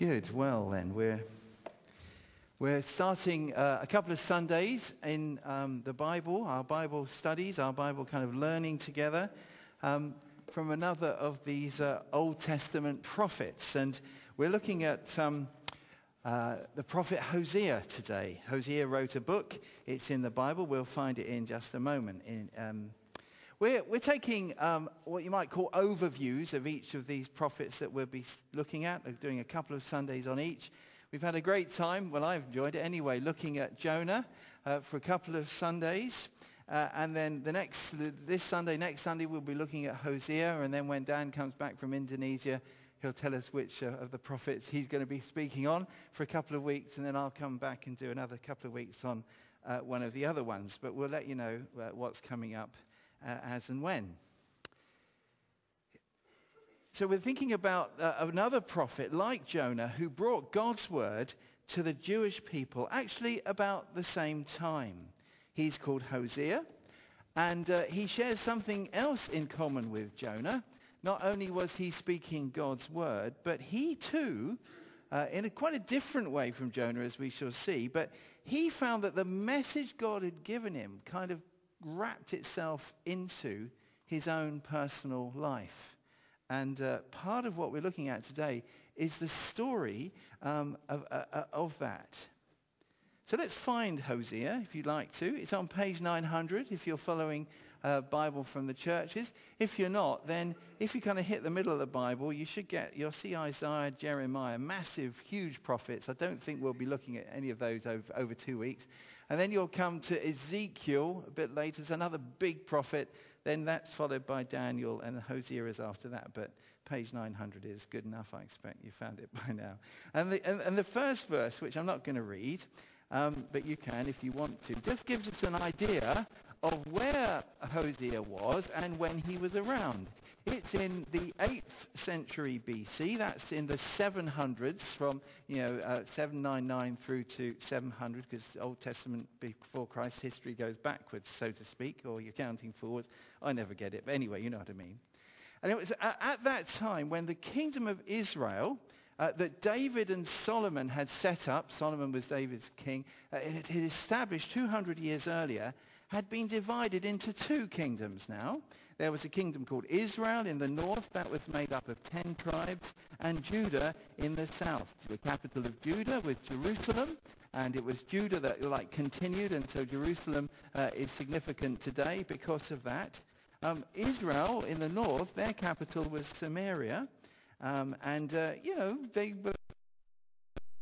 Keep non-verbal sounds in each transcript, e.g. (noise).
Good. Well, then we're we're starting uh, a couple of Sundays in um, the Bible, our Bible studies, our Bible kind of learning together um, from another of these uh, Old Testament prophets, and we're looking at um, uh, the prophet Hosea today. Hosea wrote a book. It's in the Bible. We'll find it in just a moment. In, um, we're, we're taking um, what you might call overviews of each of these prophets that we'll be looking at, We're doing a couple of Sundays on each. We've had a great time, well I've enjoyed it anyway, looking at Jonah uh, for a couple of Sundays. Uh, and then the next, this Sunday, next Sunday, we'll be looking at Hosea. And then when Dan comes back from Indonesia, he'll tell us which uh, of the prophets he's going to be speaking on for a couple of weeks. And then I'll come back and do another couple of weeks on uh, one of the other ones. But we'll let you know uh, what's coming up as and when. So we're thinking about uh, another prophet like Jonah who brought God's word to the Jewish people actually about the same time. He's called Hosea and uh, he shares something else in common with Jonah. Not only was he speaking God's word, but he too, uh, in a quite a different way from Jonah as we shall see, but he found that the message God had given him kind of wrapped itself into his own personal life. And uh, part of what we're looking at today is the story um, of, uh, uh of that. So let's find Hosea, if you'd like to. It's on page 900 if you're following uh, Bible from the churches. If you're not, then if you kind of hit the middle of the Bible, you should get, you'll see Isaiah, Jeremiah, massive, huge prophets. I don't think we'll be looking at any of those over, over two weeks. And then you'll come to Ezekiel a bit later. It's another big prophet. Then that's followed by Daniel and Hosea is after that. But page 900 is good enough, I expect. You found it (laughs) by now. And the, and, and the first verse, which I'm not going to read, um, but you can if you want to, just gives us an idea of where Hosea was and when he was around. It's in the 8th century BC. That's in the 700s from, you know, uh, 799 through to 700 because Old Testament before Christ history goes backwards, so to speak, or you're counting forwards. I never get it. But anyway, you know what I mean. And it was at, at that time when the kingdom of Israel uh, that David and Solomon had set up, Solomon was David's king, uh, it had established 200 years earlier, had been divided into two kingdoms now. There was a kingdom called Israel in the north that was made up of 10 tribes and Judah in the south. The capital of Judah was Jerusalem and it was Judah that like continued and so Jerusalem uh, is significant today because of that. Um, Israel in the north, their capital was Samaria um, and, uh, you know, they were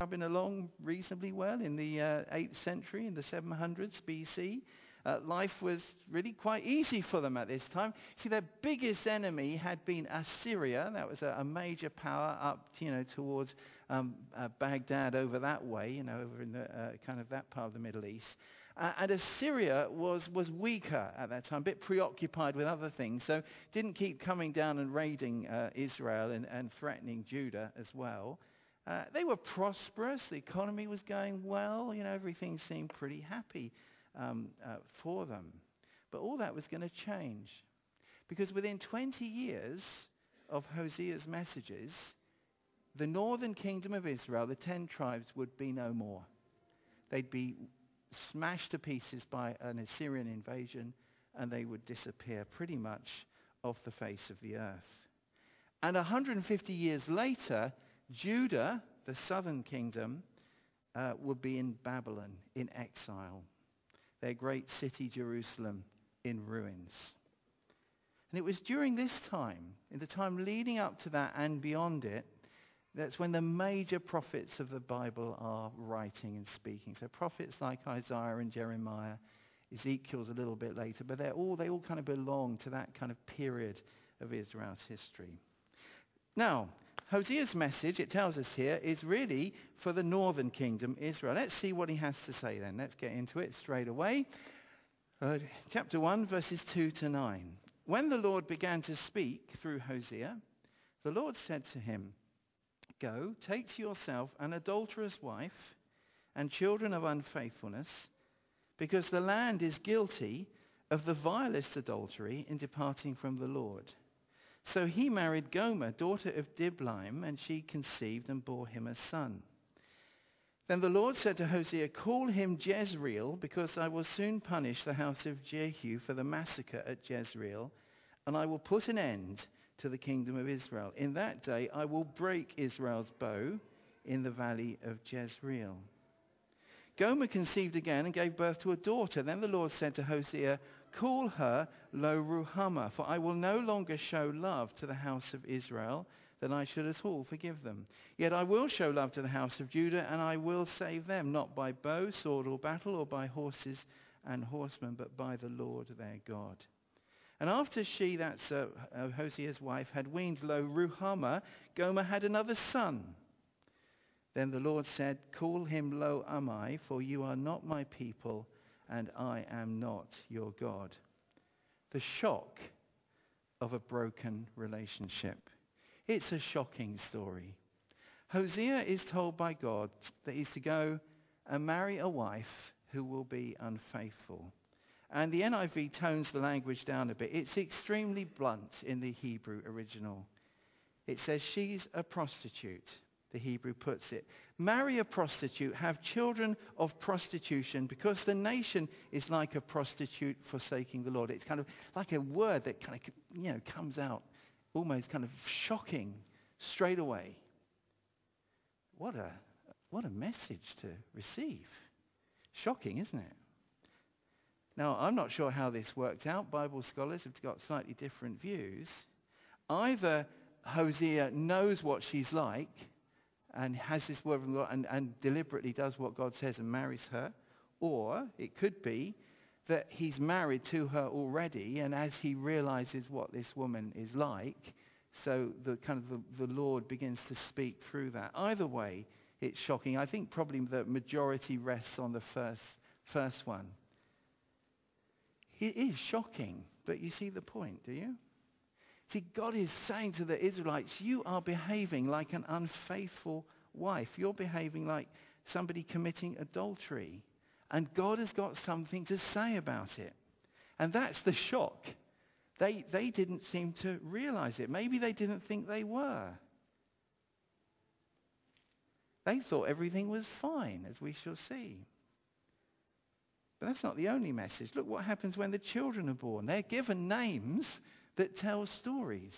rubbing along reasonably well in the uh, 8th century, in the 700s BC. Uh, life was really quite easy for them at this time. See, their biggest enemy had been Assyria. That was a, a major power up, you know, towards um, uh, Baghdad over that way, you know, over in the uh, kind of that part of the Middle East. Uh, and Assyria was, was weaker at that time, a bit preoccupied with other things, so didn't keep coming down and raiding uh, Israel and, and threatening Judah as well. Uh, they were prosperous. The economy was going well. You know, everything seemed pretty happy um, uh, for them. But all that was going to change. Because within 20 years of Hosea's messages, the northern kingdom of Israel, the ten tribes, would be no more. They'd be smashed to pieces by an Assyrian invasion and they would disappear pretty much off the face of the earth. And 150 years later, Judah, the southern kingdom, uh, would be in Babylon in exile their great city Jerusalem in ruins. And it was during this time, in the time leading up to that and beyond it, that's when the major prophets of the Bible are writing and speaking. So prophets like Isaiah and Jeremiah, Ezekiel's a little bit later, but they're all, they all kind of belong to that kind of period of Israel's history. Now, Hosea's message, it tells us here, is really for the northern kingdom, Israel. Let's see what he has to say then. Let's get into it straight away. Uh, chapter 1, verses 2 to 9. When the Lord began to speak through Hosea, the Lord said to him, Go, take to yourself an adulterous wife and children of unfaithfulness, because the land is guilty of the vilest adultery in departing from the Lord. So he married Gomer, daughter of Diblaim, and she conceived and bore him a son. Then the Lord said to Hosea, Call him Jezreel, because I will soon punish the house of Jehu for the massacre at Jezreel, and I will put an end to the kingdom of Israel. In that day I will break Israel's bow in the valley of Jezreel. Gomer conceived again and gave birth to a daughter. Then the Lord said to Hosea, Call her Lo Ruhamah, for I will no longer show love to the house of Israel, that I should at all forgive them. Yet I will show love to the house of Judah, and I will save them, not by bow, sword, or battle, or by horses and horsemen, but by the Lord their God. And after she, that's uh, uh, Hosea's wife, had weaned Lo Ruhamah, Gomer had another son. Then the Lord said, Call him Lo Ammi, for you are not my people, and I am not your God. The shock of a broken relationship. It's a shocking story. Hosea is told by God that he's to go and marry a wife who will be unfaithful. And the NIV tones the language down a bit. It's extremely blunt in the Hebrew original. It says she's a prostitute the Hebrew puts it. Marry a prostitute, have children of prostitution, because the nation is like a prostitute forsaking the Lord. It's kind of like a word that kind of, you know, comes out almost kind of shocking straight away. What a, what a message to receive. Shocking, isn't it? Now, I'm not sure how this worked out. Bible scholars have got slightly different views. Either Hosea knows what she's like and has this word from God and, and deliberately does what God says and marries her. Or it could be that he's married to her already and as he realizes what this woman is like, so the kind of the, the Lord begins to speak through that. Either way, it's shocking. I think probably the majority rests on the first, first one. It is shocking, but you see the point, do you? See, God is saying to the Israelites, you are behaving like an unfaithful wife. You're behaving like somebody committing adultery. And God has got something to say about it. And that's the shock. They, they didn't seem to realize it. Maybe they didn't think they were. They thought everything was fine, as we shall see. But that's not the only message. Look what happens when the children are born. They're given names that tells stories.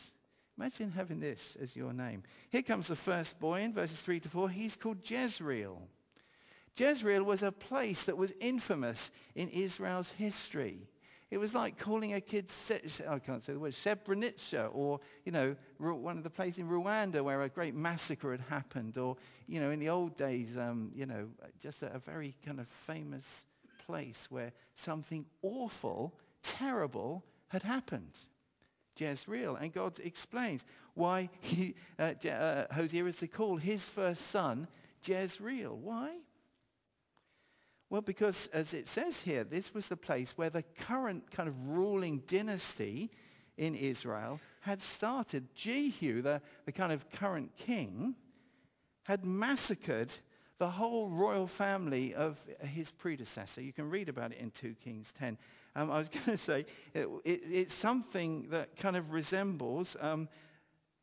Imagine having this as your name. Here comes the first boy in verses 3 to 4. He's called Jezreel. Jezreel was a place that was infamous in Israel's history. It was like calling a kid, I can't say the word, Srebrenica, or, you know, one of the places in Rwanda where a great massacre had happened, or, you know, in the old days, um, you know, just a, a very kind of famous place where something awful, terrible had happened. Jezreel. And God explains why he, uh, uh, Hosea is to call his first son Jezreel. Why? Well, because as it says here, this was the place where the current kind of ruling dynasty in Israel had started. Jehu, the, the kind of current king, had massacred the whole royal family of his predecessor. You can read about it in 2 Kings 10. Um, I was (laughs) going to say it, it, it's something that kind of resembles, um,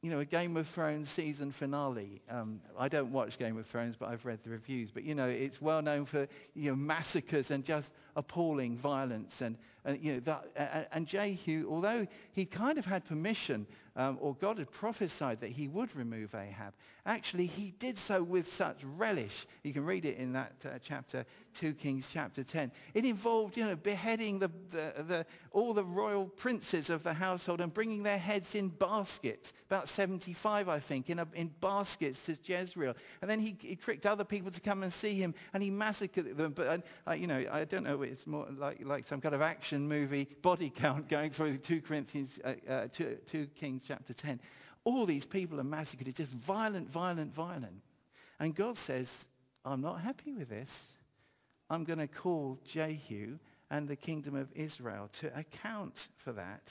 you know, a Game of Thrones season finale. Um, I don't watch Game of Thrones, but I've read the reviews. But you know, it's well known for you know massacres and just appalling violence and, and you know that, and Jehu, although he kind of had permission um, or God had prophesied that he would remove Ahab, actually he did so with such relish. You can read it in that uh, chapter 2 Kings chapter 10. It involved, you know, beheading the, the, the, all the royal princes of the household and bringing their heads in baskets, about 75 I think, in, a, in baskets to Jezreel. And then he, he, tricked other people to come and see him and he massacred them. But, uh, you know, I don't know, it's more like, like some kind of action movie body count going through 2 Corinthians, uh, uh, 2, 2 Kings chapter 10. All these people are massacred. It's just violent, violent, violent. And God says, I'm not happy with this. I'm going to call Jehu and the kingdom of Israel to account for that.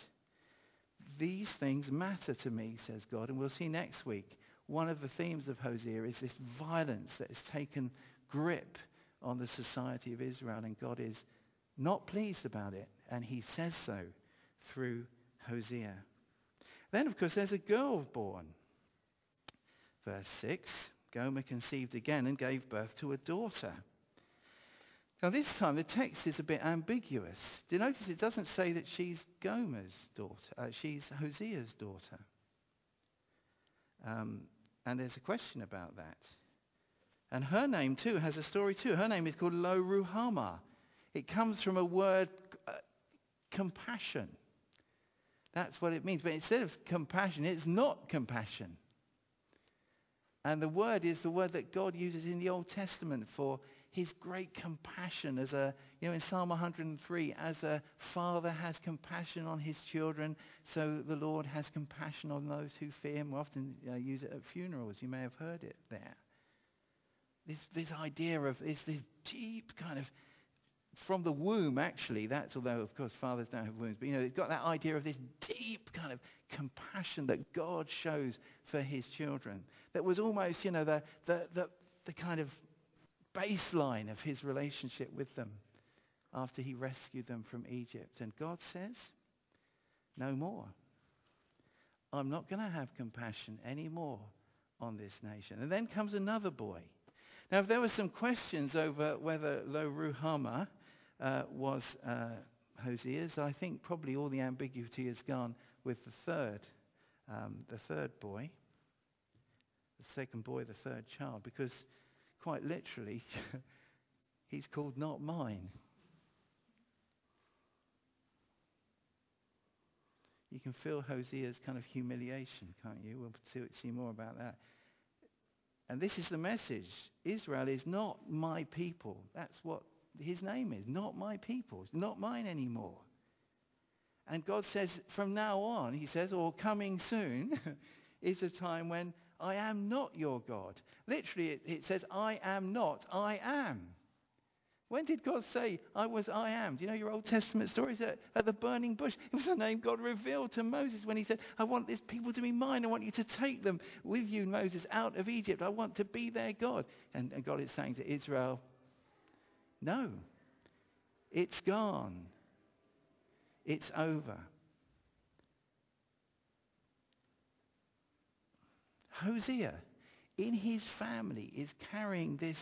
These things matter to me, says God. And we'll see next week. One of the themes of Hosea is this violence that has taken grip on the society of Israel. And God is not pleased about it. And he says so through Hosea. Then, of course, there's a girl born. Verse 6, Gomer conceived again and gave birth to a daughter. Now this time the text is a bit ambiguous. Do you notice it doesn't say that she's Gomer's daughter. Uh, she's Hosea's daughter. Um, and there's a question about that. And her name too has a story too. Her name is called Lo Ruhamah. It comes from a word, uh, compassion. That's what it means. But instead of compassion, it's not compassion. And the word is the word that God uses in the Old Testament for his great compassion as a, you know, in Psalm 103, as a father has compassion on his children, so the Lord has compassion on those who fear him. We often uh, use it at funerals. You may have heard it there. This, this idea of this, this deep kind of, from the womb actually, that's, although of course fathers don't have wombs, but you know, they've got that idea of this deep kind of compassion that God shows for his children. That was almost, you know, the, the, the, the kind of baseline of his relationship with them after he rescued them from Egypt. And God says, no more. I'm not going to have compassion anymore on this nation. And then comes another boy. Now, if there were some questions over whether Lo Ruhamah uh, was uh, Hosea's, I think probably all the ambiguity has gone with the third, um, the third boy, the second boy, the third child, because quite literally, (laughs) he's called not mine. You can feel Hosea's kind of humiliation, can't you? We'll see, more about that. And this is the message. Israel is not my people. That's what his name is. Not my people. It's not mine anymore. And God says, from now on, he says, or coming soon, (laughs) is a time when I am not your God. Literally, it, it says, I am not, I am. When did God say, I was I am? Do you know your Old Testament stories at, at, the burning bush? It was the name God revealed to Moses when he said, I want these people to be mine. I want you to take them with you, Moses, out of Egypt. I want to be their God. And, and God is saying to Israel, no, it's gone. It's over. Hosea in his family is carrying this,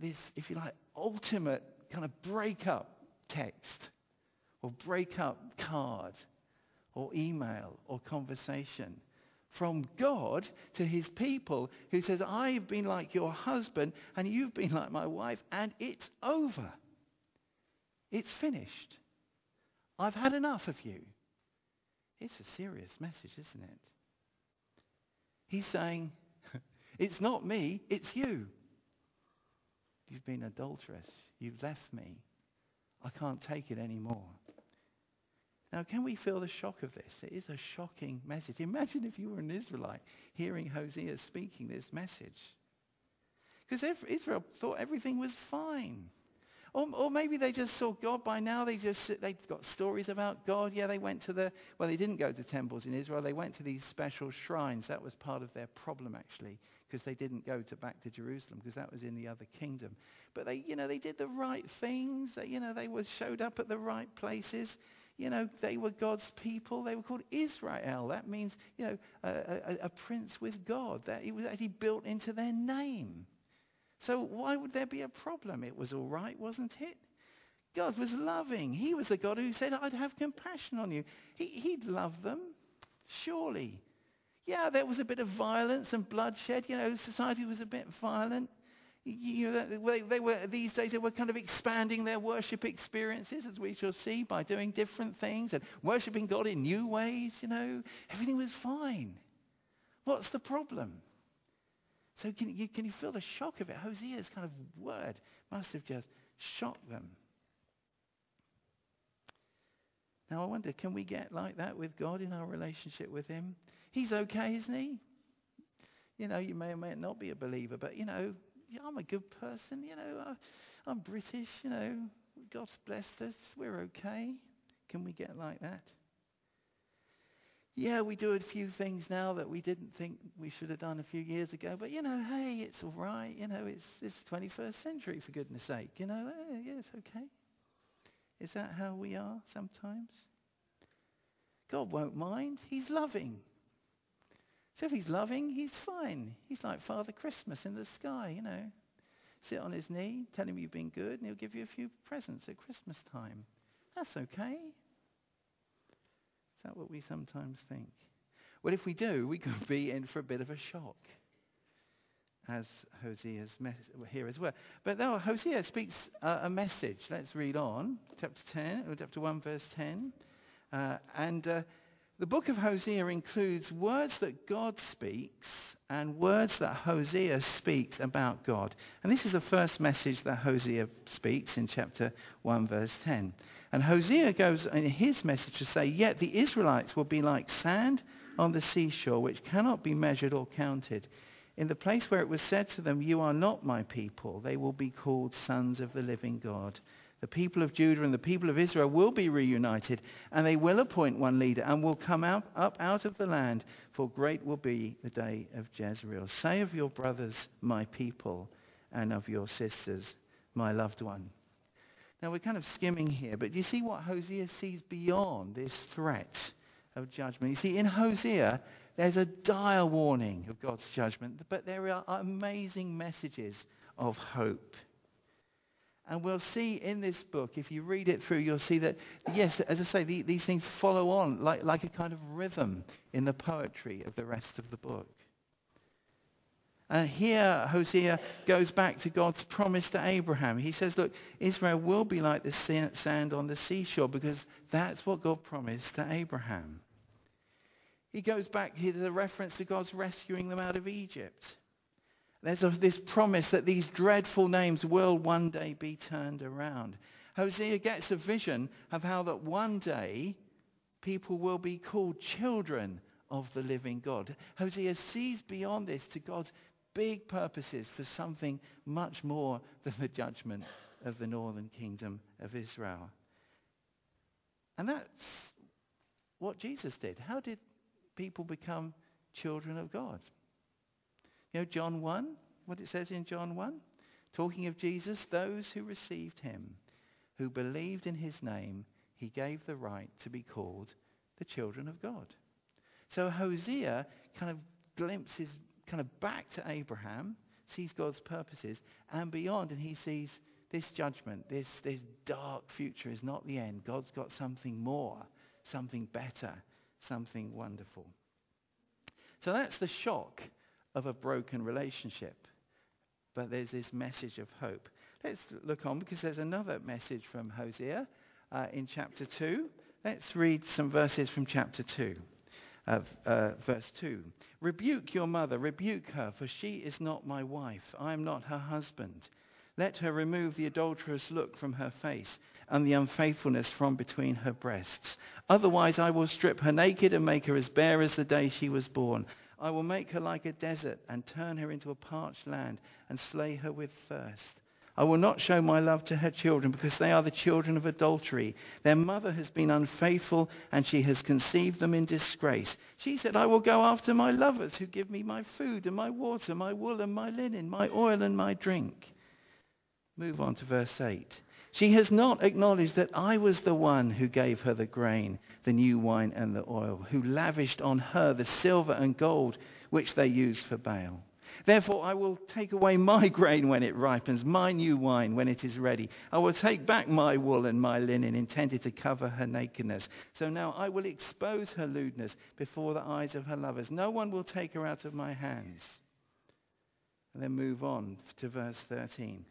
this, if you like, ultimate kind of breakup text or breakup card or email or conversation from God to his people who says, I've been like your husband and you've been like my wife and it's over. It's finished. I've had enough of you. It's a serious message, isn't it? He's saying, (laughs) it's not me, it's you. You've been adulterous. You've left me. I can't take it anymore. Now, can we feel the shock of this? It is a shocking message. Imagine if you were an Israelite hearing Hosea speaking this message. Because Israel thought everything was fine. Or, or maybe they just saw God by now. They just, they've got stories about God. Yeah, they went to the, well, they didn't go to temples in Israel. They went to these special shrines. That was part of their problem, actually, because they didn't go to back to Jerusalem, because that was in the other kingdom. But they, you know, they did the right things. They, you know, they were showed up at the right places. You know, they were God's people. They were called Israel. That means, you know, a, a, a prince with God. That it was actually built into their name. So why would there be a problem? It was all right, wasn't it? God was loving. He was the God who said, I'd have compassion on you. He, he'd love them, surely. Yeah, there was a bit of violence and bloodshed. You know, society was a bit violent. You know, they, they were, these days they were kind of expanding their worship experiences, as we shall see, by doing different things and worshipping God in new ways, you know. Everything was fine. What's the problem? So can you, can you feel the shock of it? Hosea's kind of word must have just shocked them. Now I wonder, can we get like that with God in our relationship with him? He's okay, isn't he? You know, you may or may not be a believer, but you know, I'm a good person. You know, I'm British. You know, God's blessed us. We're okay. Can we get like that? Yeah, we do a few things now that we didn't think we should have done a few years ago. But, you know, hey, it's all right. You know, it's, it's 21st century, for goodness sake. You know, hey, yeah, it's okay. Is that how we are sometimes? God won't mind. He's loving. So if he's loving, he's fine. He's like Father Christmas in the sky, you know. Sit on his knee, tell him you've been good, and he'll give you a few presents at Christmas time. That's okay. That what we sometimes think? Well, if we do, we (laughs) could be in for a bit of a shock, as Hosea's me- here as well. But now Hosea speaks uh, a message. Let's read on, chapter 10, or chapter 1, verse 10. Uh, and uh, the book of Hosea includes words that God speaks and words that Hosea speaks about God. And this is the first message that Hosea speaks in chapter 1, verse 10. And Hosea goes in his message to say, Yet the Israelites will be like sand on the seashore, which cannot be measured or counted. In the place where it was said to them, You are not my people, they will be called sons of the living God. The people of Judah and the people of Israel will be reunited, and they will appoint one leader and will come out, up out of the land, for great will be the day of Jezreel. Say of your brothers, my people, and of your sisters, my loved one. Now we're kind of skimming here, but you see what Hosea sees beyond this threat of judgment. You see, in Hosea, there's a dire warning of God's judgment, but there are amazing messages of hope. And we'll see in this book, if you read it through, you'll see that, yes, as I say, the, these things follow on like, like a kind of rhythm in the poetry of the rest of the book. And here Hosea goes back to God's promise to Abraham. He says, look, Israel will be like the sand on the seashore because that's what God promised to Abraham. He goes back here to the reference to God's rescuing them out of Egypt. There's this promise that these dreadful names will one day be turned around. Hosea gets a vision of how that one day people will be called children of the living God. Hosea sees beyond this to God's big purposes for something much more than the judgment of the northern kingdom of Israel. And that's what Jesus did. How did people become children of God? You know, John 1, what it says in John 1? Talking of Jesus, those who received him, who believed in his name, he gave the right to be called the children of God. So Hosea kind of glimpses kind of back to Abraham, sees God's purposes, and beyond, and he sees this judgment, this, this dark future is not the end. God's got something more, something better, something wonderful. So that's the shock of a broken relationship. But there's this message of hope. Let's look on because there's another message from Hosea uh, in chapter 2. Let's read some verses from chapter 2. Uh, uh, verse 2. Rebuke your mother, rebuke her, for she is not my wife. I am not her husband. Let her remove the adulterous look from her face and the unfaithfulness from between her breasts. Otherwise I will strip her naked and make her as bare as the day she was born. I will make her like a desert and turn her into a parched land and slay her with thirst. I will not show my love to her children because they are the children of adultery. Their mother has been unfaithful and she has conceived them in disgrace. She said, I will go after my lovers who give me my food and my water, my wool and my linen, my oil and my drink. Move on to verse 8. She has not acknowledged that I was the one who gave her the grain, the new wine and the oil, who lavished on her the silver and gold which they used for Baal. Therefore I will take away my (laughs) grain when it ripens, my new wine when it is ready. I will take back my wool and my linen intended to cover her nakedness. So now I will expose her lewdness before the eyes of her lovers. No one will take her out of my hands. And then move on to verse 13.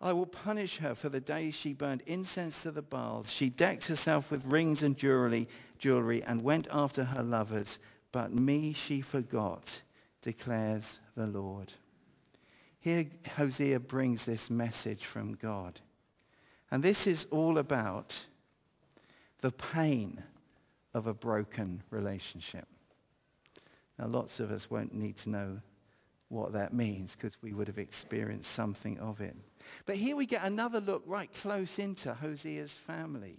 I will punish her for the days she burned incense to the Baals. She decked herself with rings and jewelry, jewelry and went after her lovers. But me she forgot, declares the Lord. Here Hosea brings this message from God. And this is all about the pain of a broken relationship. Now lots of us won't need to know what that means because we would have experienced something of it. But here we get another look right close into Hosea's family.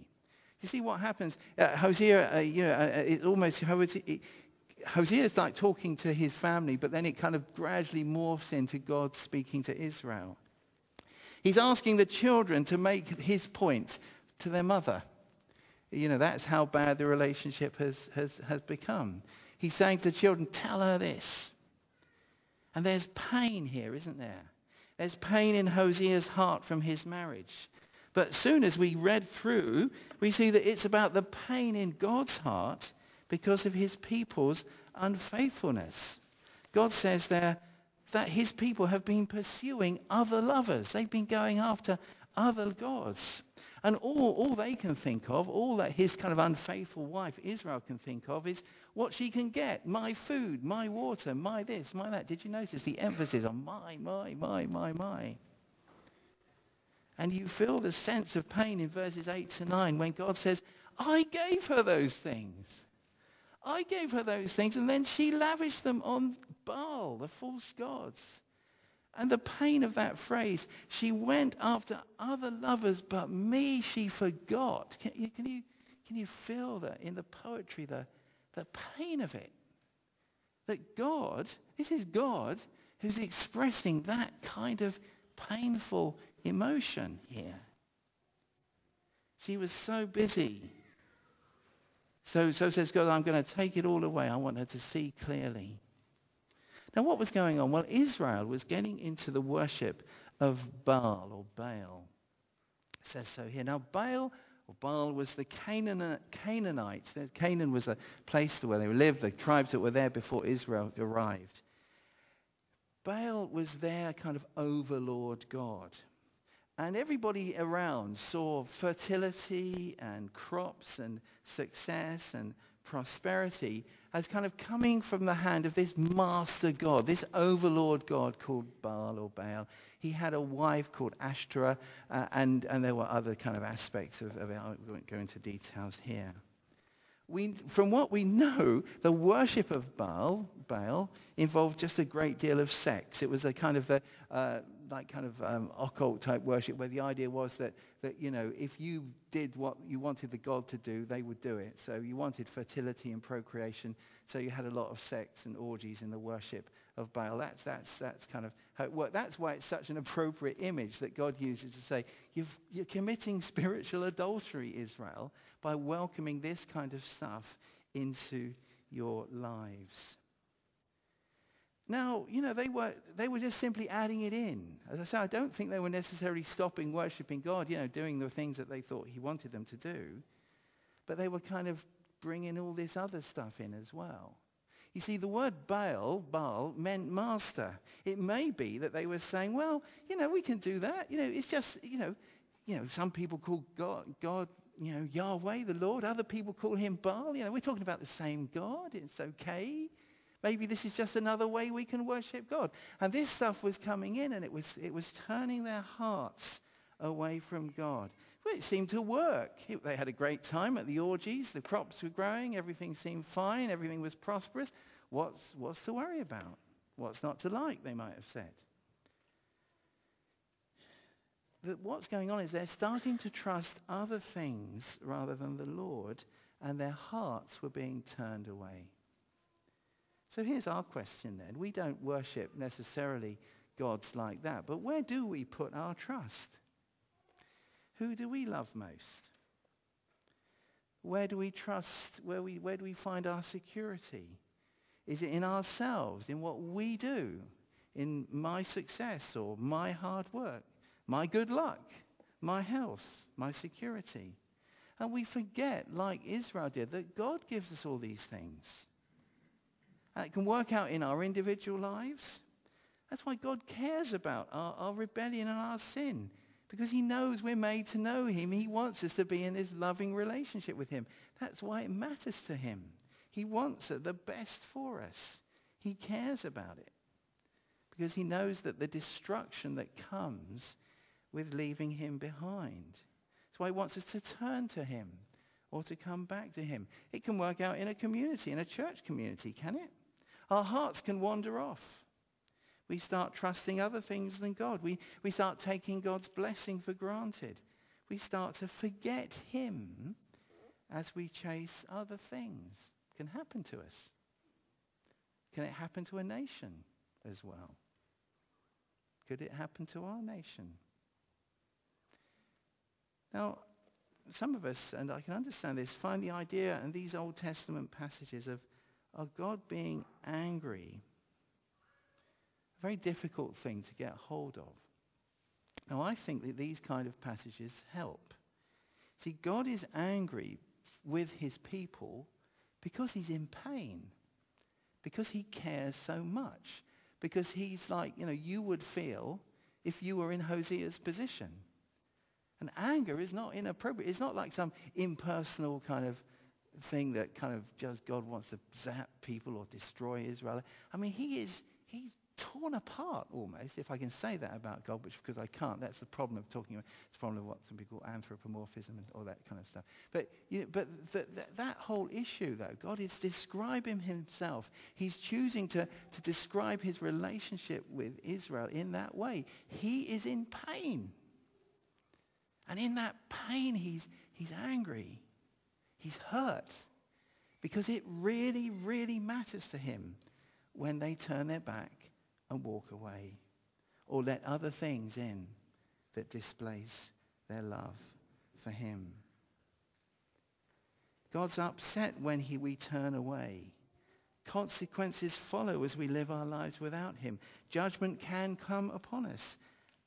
You see what happens? Uh, Hosea, uh, you know, uh, it almost Hosea, Hosea is like talking to his family, but then it kind of gradually morphs into God speaking to Israel. He's asking the children to make his point to their mother. You know, that's how bad the relationship has, has, has become. He's saying to the children, tell her this. And there's pain here, isn't there? There's pain in Hosea's heart from his marriage. But soon as we read through, we see that it's about the pain in God's heart because of his people's unfaithfulness. God says there that his people have been pursuing other lovers. They've been going after other gods. And all, all they can think of, all that his kind of unfaithful wife Israel can think of is what she can get. My food, my water, my this, my that. Did you notice the emphasis on my, my, my, my, my? And you feel the sense of pain in verses 8 to 9 when God says, I gave her those things. I gave her those things and then she lavished them on Baal, the false gods. And the pain of that phrase, she went after other lovers, but me she forgot. Can you, can you, can you feel that in the poetry, the, the pain of it? That God, this is God who's expressing that kind of painful emotion here. She was so busy. So, so says God, I'm going to take it all away. I want her to see clearly. Now, what was going on? Well, Israel was getting into the worship of Baal or Baal. It says so here. Now, Baal or Baal was the Canaanites. Canaan was a place where they lived, the tribes that were there before Israel arrived. Baal was their kind of overlord god. And everybody around saw fertility and crops and success and prosperity as kind of coming from the hand of this master god, this overlord god called Baal or Baal. He had a wife called Ashtoreth, uh, and, and there were other kind of aspects of, of it. I won't go into details here. We, from what we know, the worship of Baal, Baal involved just a great deal of sex. It was a kind of the, uh, like kind of um, occult type worship where the idea was that, that, you know, if you did what you wanted the god to do, they would do it. So you wanted fertility and procreation. So you had a lot of sex and orgies in the worship of Baal. That's, that's, that's kind of how it worked. That's why it's such an appropriate image that God uses to say, you're committing (laughs) spiritual adultery, Israel, by welcoming this kind of stuff into your lives. Now, you know, they were, they were just simply adding it in. As I say, I don't think they were necessarily stopping worshipping God, you know, doing the things that they thought he wanted them to do. But they were kind of bringing all this other stuff in as well. You see, the word Baal, Baal, meant master. It may be that they were saying, well, you know, we can do that. You know, it's just, you know, you know, some people call God, God, you know, Yahweh, the Lord. Other people call him Baal. You know, we're talking about the same God. It's okay. Maybe this is just another way we can worship God. And this stuff was coming in and it was, it was turning their hearts away from God. Well, it seemed to work. It, they had a great time at the orgies. The crops were growing. Everything seemed fine. Everything was prosperous. What's, what's to worry about? What's not to like, they might have said. That what's going on is they're starting to trust other things rather than the Lord, and their hearts were being turned away. So here's our question then. We don't worship necessarily gods like that, but where do we put our trust? Who do we love most? Where do we trust? Where, we, where do we find our security? Is it in ourselves, in what we do, in my success or my hard work, my good luck, my health, my security? And we forget, like Israel did, that God gives us all these things. And it can work out in our individual lives. That's why God cares about our, our rebellion and our sin. Because he knows we're made to know him. He wants us to be in this loving relationship with him. That's why it matters to him. He wants the best for us. He cares about it. Because he knows that the destruction that comes with leaving him behind. That's why he wants us to turn to him or to come back to him. It can work out in a community, in a church community, can it? Our hearts can wander off. We start trusting other things than God. We, we start taking God's blessing for granted. We start to forget him as we chase other things. It can happen to us. Can it happen to a nation as well? Could it happen to our nation? Now, some of us, and I can understand this, find the idea and these Old Testament passages of of God being angry. A very difficult thing to get hold of. Now, I think that these kind of passages help. See, God is angry with his people because he's in pain, because he cares so much, because he's like, you know, you would feel if you were in Hosea's position. And anger is not inappropriate. It's not like some impersonal kind of thing that kind of just God wants to zap people or destroy Israel. I mean, he is, he's torn apart almost, if I can say that about God, which because I can't. That's the problem of talking about, it's the problem of what some people call anthropomorphism and all that kind of stuff. But, you know, but the, that whole issue, though, God is describing himself. He's choosing to, to describe his relationship with Israel in that way. He is in pain. And in that pain, he's, he's angry. He's hurt because it really, really matters to him when they turn their back and walk away or let other things in that displace their love for him. God's upset when he, we turn away. Consequences follow as we live our lives without him. Judgment can come upon us.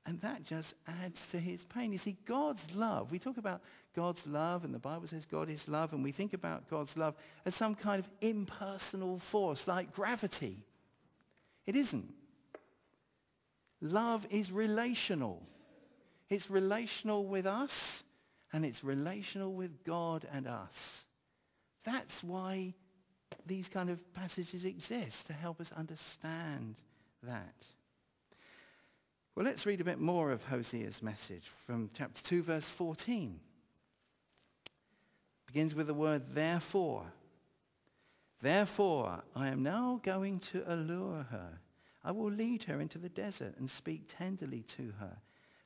And that just adds to his pain. You see, God's love, we talk about God's love, and the Bible says God is love, and we think about God's love as some kind of impersonal force like gravity. It isn't. Love is relational. It's relational with us, and it's relational with God and us. That's why these kind of passages exist, to help us understand that. Well, let's read a bit more of Hosea's message from chapter 2, verse 14. It begins with the word therefore. Therefore, I am now going to allure her. I will lead her into the desert and speak tenderly to her.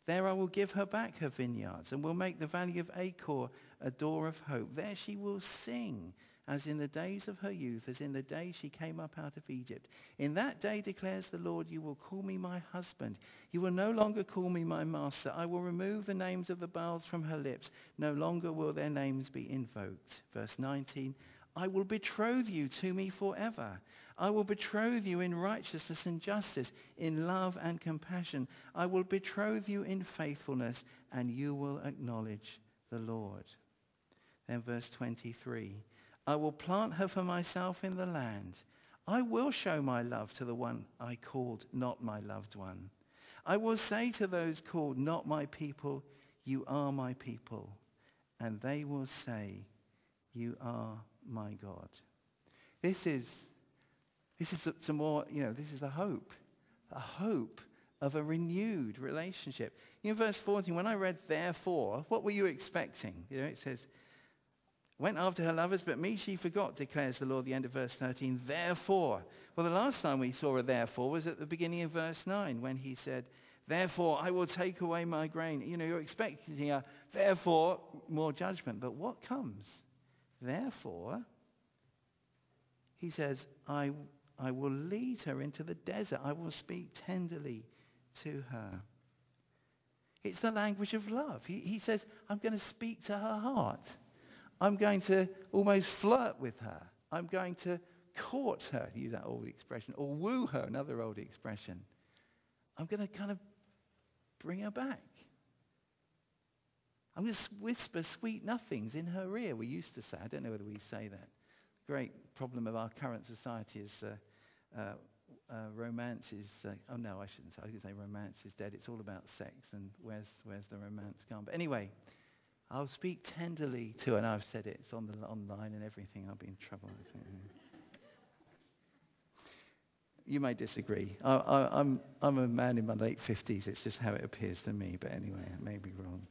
There I will give her back her vineyards and will make the valley of Achor a door of hope. There she will sing as in the days of her youth, as in the day she came up out of Egypt. In that day, declares the Lord, you will call me my husband. You will no longer call me my master. I will remove the names of the Baals from her lips. No longer will their names be invoked. Verse 19, I will betroth you to me forever. I will betroth you in righteousness and justice, in love and compassion. I will betroth you in faithfulness, and you will acknowledge the Lord. Then verse 23, I will plant her for myself in the land. I will show my love to the one I called not my loved one. I will say to those called not my people, you are my people. And they will say, you are my God. This is, this is the, some more, you know, this is the hope. A hope of a renewed relationship. In verse 14, when I read therefore, what were you expecting? You know, it says, went after her lovers, but me she forgot, declares the Lord, the end of verse 13. Therefore. Well, the last time we saw a therefore was at the beginning of verse 9 when he said, therefore I will take away my grain. You know, you're expecting a therefore more judgment. But what comes? Therefore, he says, I, I will lead her into the desert. I will speak tenderly to her. It's the language of love. He, he says, I'm going to speak to her heart. I'm going to almost flirt with her. I'm going to court her, use that old expression, or woo her, another old expression. I'm going to kind of bring her back. I'm going to whisper sweet nothings in her ear, we used to say. I don't know whether we say that. Great problem of our current society is uh, uh, uh, romance is, uh, oh no, I shouldn't say, I say romance is dead. It's all about sex and where's, where's the romance gone? But anyway, I'll speak tenderly to, and I've said it, it's on the online and everything. I'll be in trouble. you may disagree. I, I, I'm, I'm a man in my late 50s. It's just how it appears to me. But anyway, I may be wrong.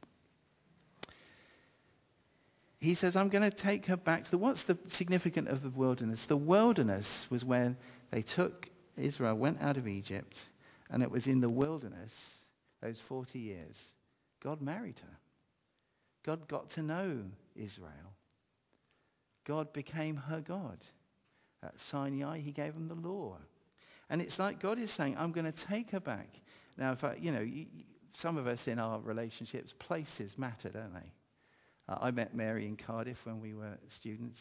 He says, I'm going to take her back to the, what's the significance of the wilderness? The wilderness was when they took Israel, went out of Egypt, and it was in the wilderness, those 40 years, God married her. God got to know Israel. God became her God. At Sinai, he gave them the law. And it's like God is saying, I'm going to take her back. Now, if I, you know, some of us in our relationships, places matter, don't they? Uh, I met Mary in Cardiff when we were students.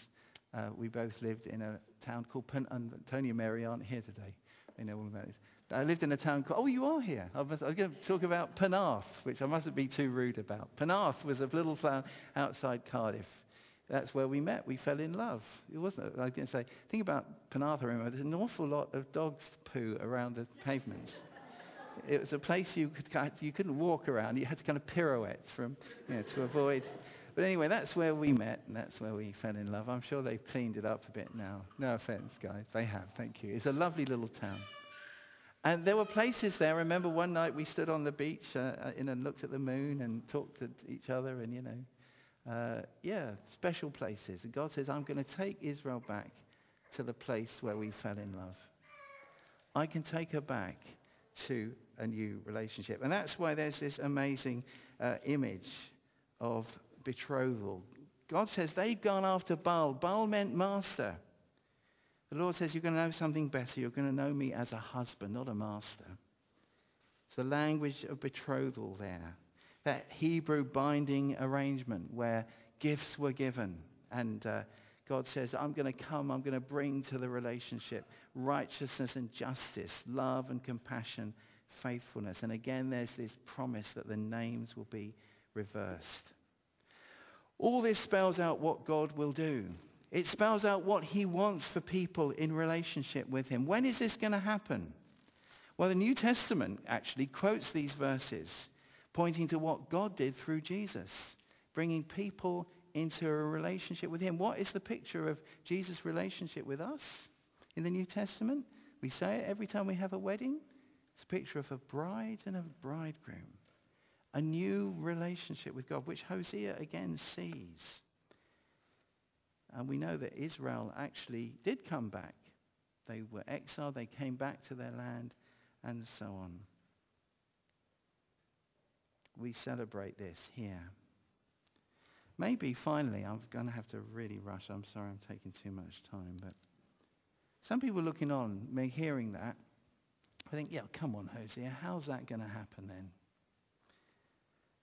Uh, we both lived in a town called Pen- and Tony and Mary aren't here today. They know all about this. I lived in a town called, oh, you are here. I was, I was going to talk about Penarth, which I mustn't be too rude about. Penarth was a little town outside Cardiff. That's where we met. We fell in love. It wasn't, I was going to say, think about Penarth, I remember, there's an awful lot of dogs poo around the pavements. it was a place you, could, you couldn't walk around. You had to kind of pirouette from, you know, to avoid. But anyway, that's where we met, and that's where we fell in love. I'm sure they've cleaned it up a bit now. No offense, guys. They have. Thank you. It's a lovely little town. And there were places there. I remember one night we stood on the beach uh, uh and looked at the moon and talked to each other and, you know, uh, yeah, special places. And God says, I'm going to take Israel back to the place where we fell in love. I can take her back to a new relationship. And that's why there's this amazing uh, image of betrothal. God says they've gone after Baal. Baal meant master. The Lord says, you're going to know something better. You're going to know me as a husband, not a master. It's the language of betrothal there. That Hebrew binding arrangement where gifts were given. And uh, God says, I'm going to come, I'm going to bring to the relationship righteousness and justice, love and compassion, faithfulness. And again, there's this promise that the names will be reversed. All this spells out what God will do. It spells out what he wants for people in relationship with him. When is this going to happen? Well, the New Testament actually quotes these verses pointing to what God did through Jesus, bringing people into a relationship with him. What is the picture of Jesus' relationship with us in the New Testament? We say it every time we have a wedding. It's a picture of a bride and a bridegroom. A new relationship with God, which Hosea again sees. And we know that Israel actually did come back. They were exiled, they came back to their land, and so on. We celebrate this here. Maybe finally, I'm going to have to really rush. I'm sorry I'm taking too much time, but some people looking on, me hearing that, I think, yeah, come on, Hosea, how's that going to happen then?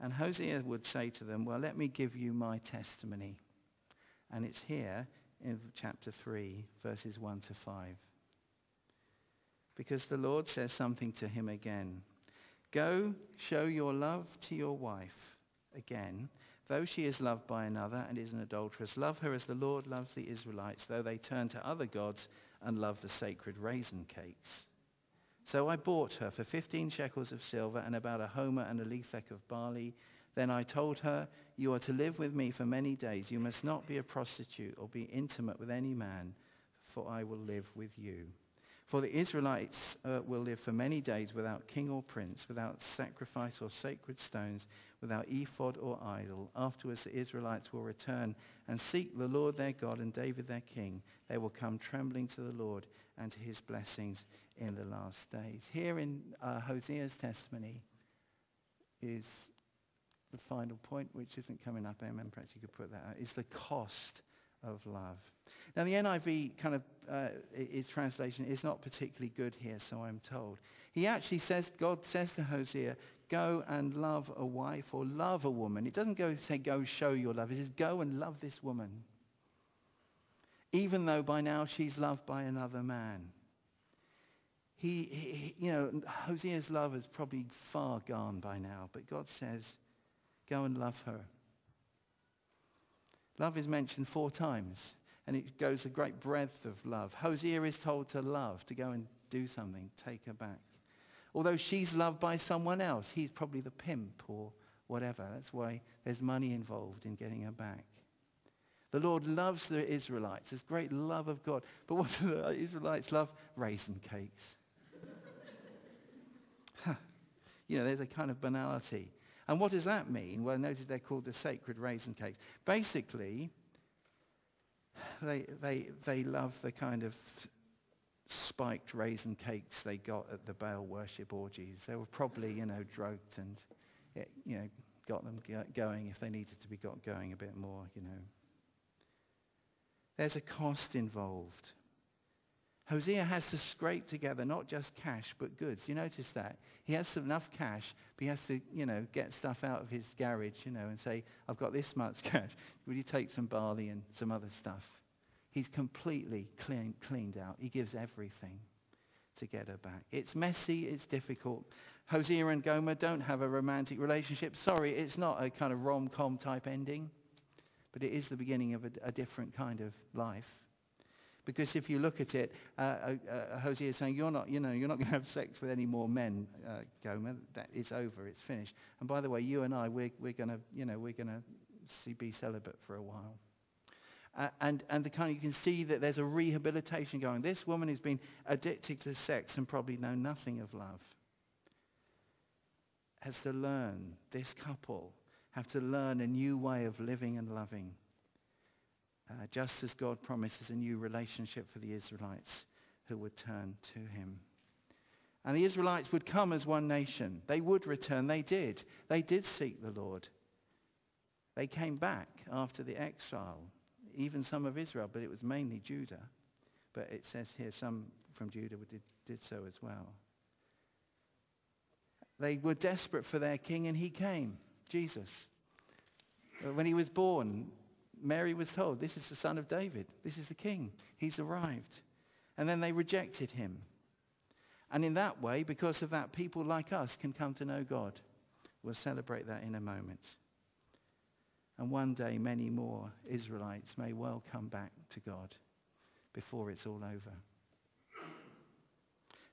And Hosea would say to them, well, let me give you my testimony. And it's here in chapter 3, verses 1 to 5. Because the Lord says something to him again. Go show your love to your wife again, though she is loved by another and is an adulteress. Love her as the Lord loves the Israelites, though they turn to other gods and love the sacred raisin cakes. So I bought her for 15 shekels of silver and about a homer and a lethek of barley. Then I told her, you are to live with me for many days. You must not be a prostitute or be intimate with any man, for I will live with you. For the Israelites uh, will live for many days without king or prince, without sacrifice or sacred stones, without ephod or idol. Afterwards the Israelites will return and seek the Lord their God and David their king. They will come trembling to the Lord and to his blessings in the last days. Here in uh, Hosea's testimony is the final point, which isn't coming up, Amen, perhaps you could put that out, is the cost of love. Now the NIV kind of uh, its translation is not particularly good here, so I'm told. He actually says, God says to Hosea, go and love a wife or love a woman. It doesn't go say, go show your love. It says, go and love this woman. Even though by now she's loved by another man. He, he, you know, Hosea's love is probably far gone by now, but God says, Go and love her. Love is mentioned four times, and it goes a great breadth of love. Hosea is told to love, to go and do something, take her back. Although she's loved by someone else, he's probably the pimp or whatever. That's why there's money involved in getting her back. The Lord loves the Israelites. There's great love of God. But what do the Israelites love? Raisin cakes. (laughs) you know, there's a kind of banality. And what does that mean? Well, notice they're called the sacred raisin cakes. Basically, they, they, they love the kind of spiked raisin cakes they got at the Baal worship orgies. They were probably, you know, drugged and, eh, you know, got them going if they needed to be got going a bit more, you know. There's a cost involved. Hosea has to scrape together not just cash, but goods. You notice that? He has enough cash, but he has to, you know, get stuff out of his garage, you know, and say, I've got this much (laughs) cash. Will you take some barley and some other stuff? He's completely clean, cleaned out. He gives everything to get her back. It's messy. It's difficult. Hosea and Gomer don't have a romantic relationship. Sorry, it's not a kind of rom-com type ending, but it is the beginning of a, a different kind of life. Because if you look at it, uh, uh, uh Hosea is saying, you're not, you know, you're not going to have sex with any more men, uh, Gomer. That is over. It's finished. And by the way, you and I, we're, we're going to, you know, we're going to be celibate for a while. Uh, and, and the kind of, you can see that there's a rehabilitation going. This woman has been addicted to sex and probably known nothing of love. Has to learn, this couple have to learn a new way of living and loving. Uh, just as God promises a new relationship for the Israelites who would turn to him. And the Israelites would come as one nation. They would return. They did. They did seek the Lord. They came back after the exile even some of Israel, but it was mainly Judah. But it says here some from Judah did, did so as well. They were desperate for their king and he came, Jesus. When he was born, Mary was told, this is the son of David. This is the king. He's arrived. And then they rejected him. And in that way, because of that, people like us can come to know God. We'll celebrate that in a moment. And one day, many more Israelites may well come back to God before it's all over.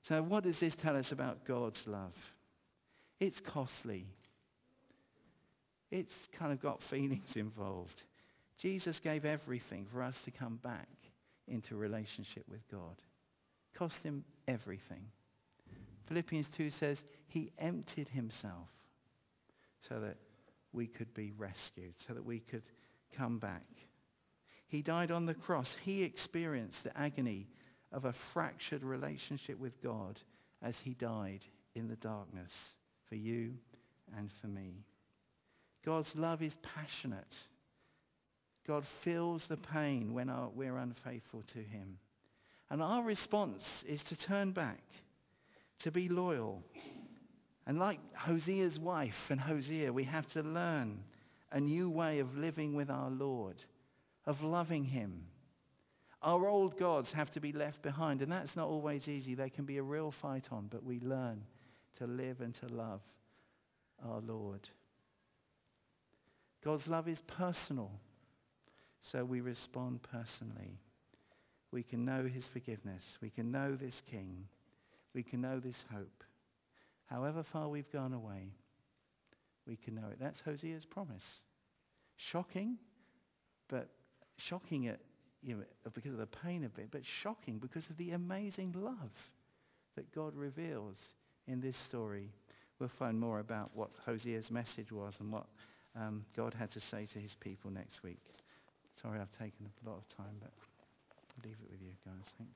So what does this tell us about God's love? It's costly. It's kind of got (laughs) feelings involved. Jesus gave everything for us to come back into relationship with God. Cost him everything. Philippians 2 says he emptied himself so that we could be rescued, so that we could come back. He died on the cross. He experienced the agony of a fractured relationship with God as he died in the darkness for you and for me. God's love is passionate. God feels the pain when we're unfaithful to him. And our response is to turn back, to be loyal, and like Hosea's wife and Hosea, we have to learn a new way of living with our Lord, of loving him. Our old gods have to be left behind, and that's not always easy. They can be a real fight on, but we learn to live and to love our Lord. God's love is personal, so we respond personally. We can know his forgiveness. We can know this King. We can know this hope. However far we've gone away, we can know it. That's Hosea's promise. Shocking, but shocking at, you know, because of the pain of it, but shocking because of the amazing love that God reveals in this story. We'll find more about what Hosea's message was and what um, God had to say to his people next week. Sorry I've taken a lot of time, but I'll leave it with you guys. Thanks.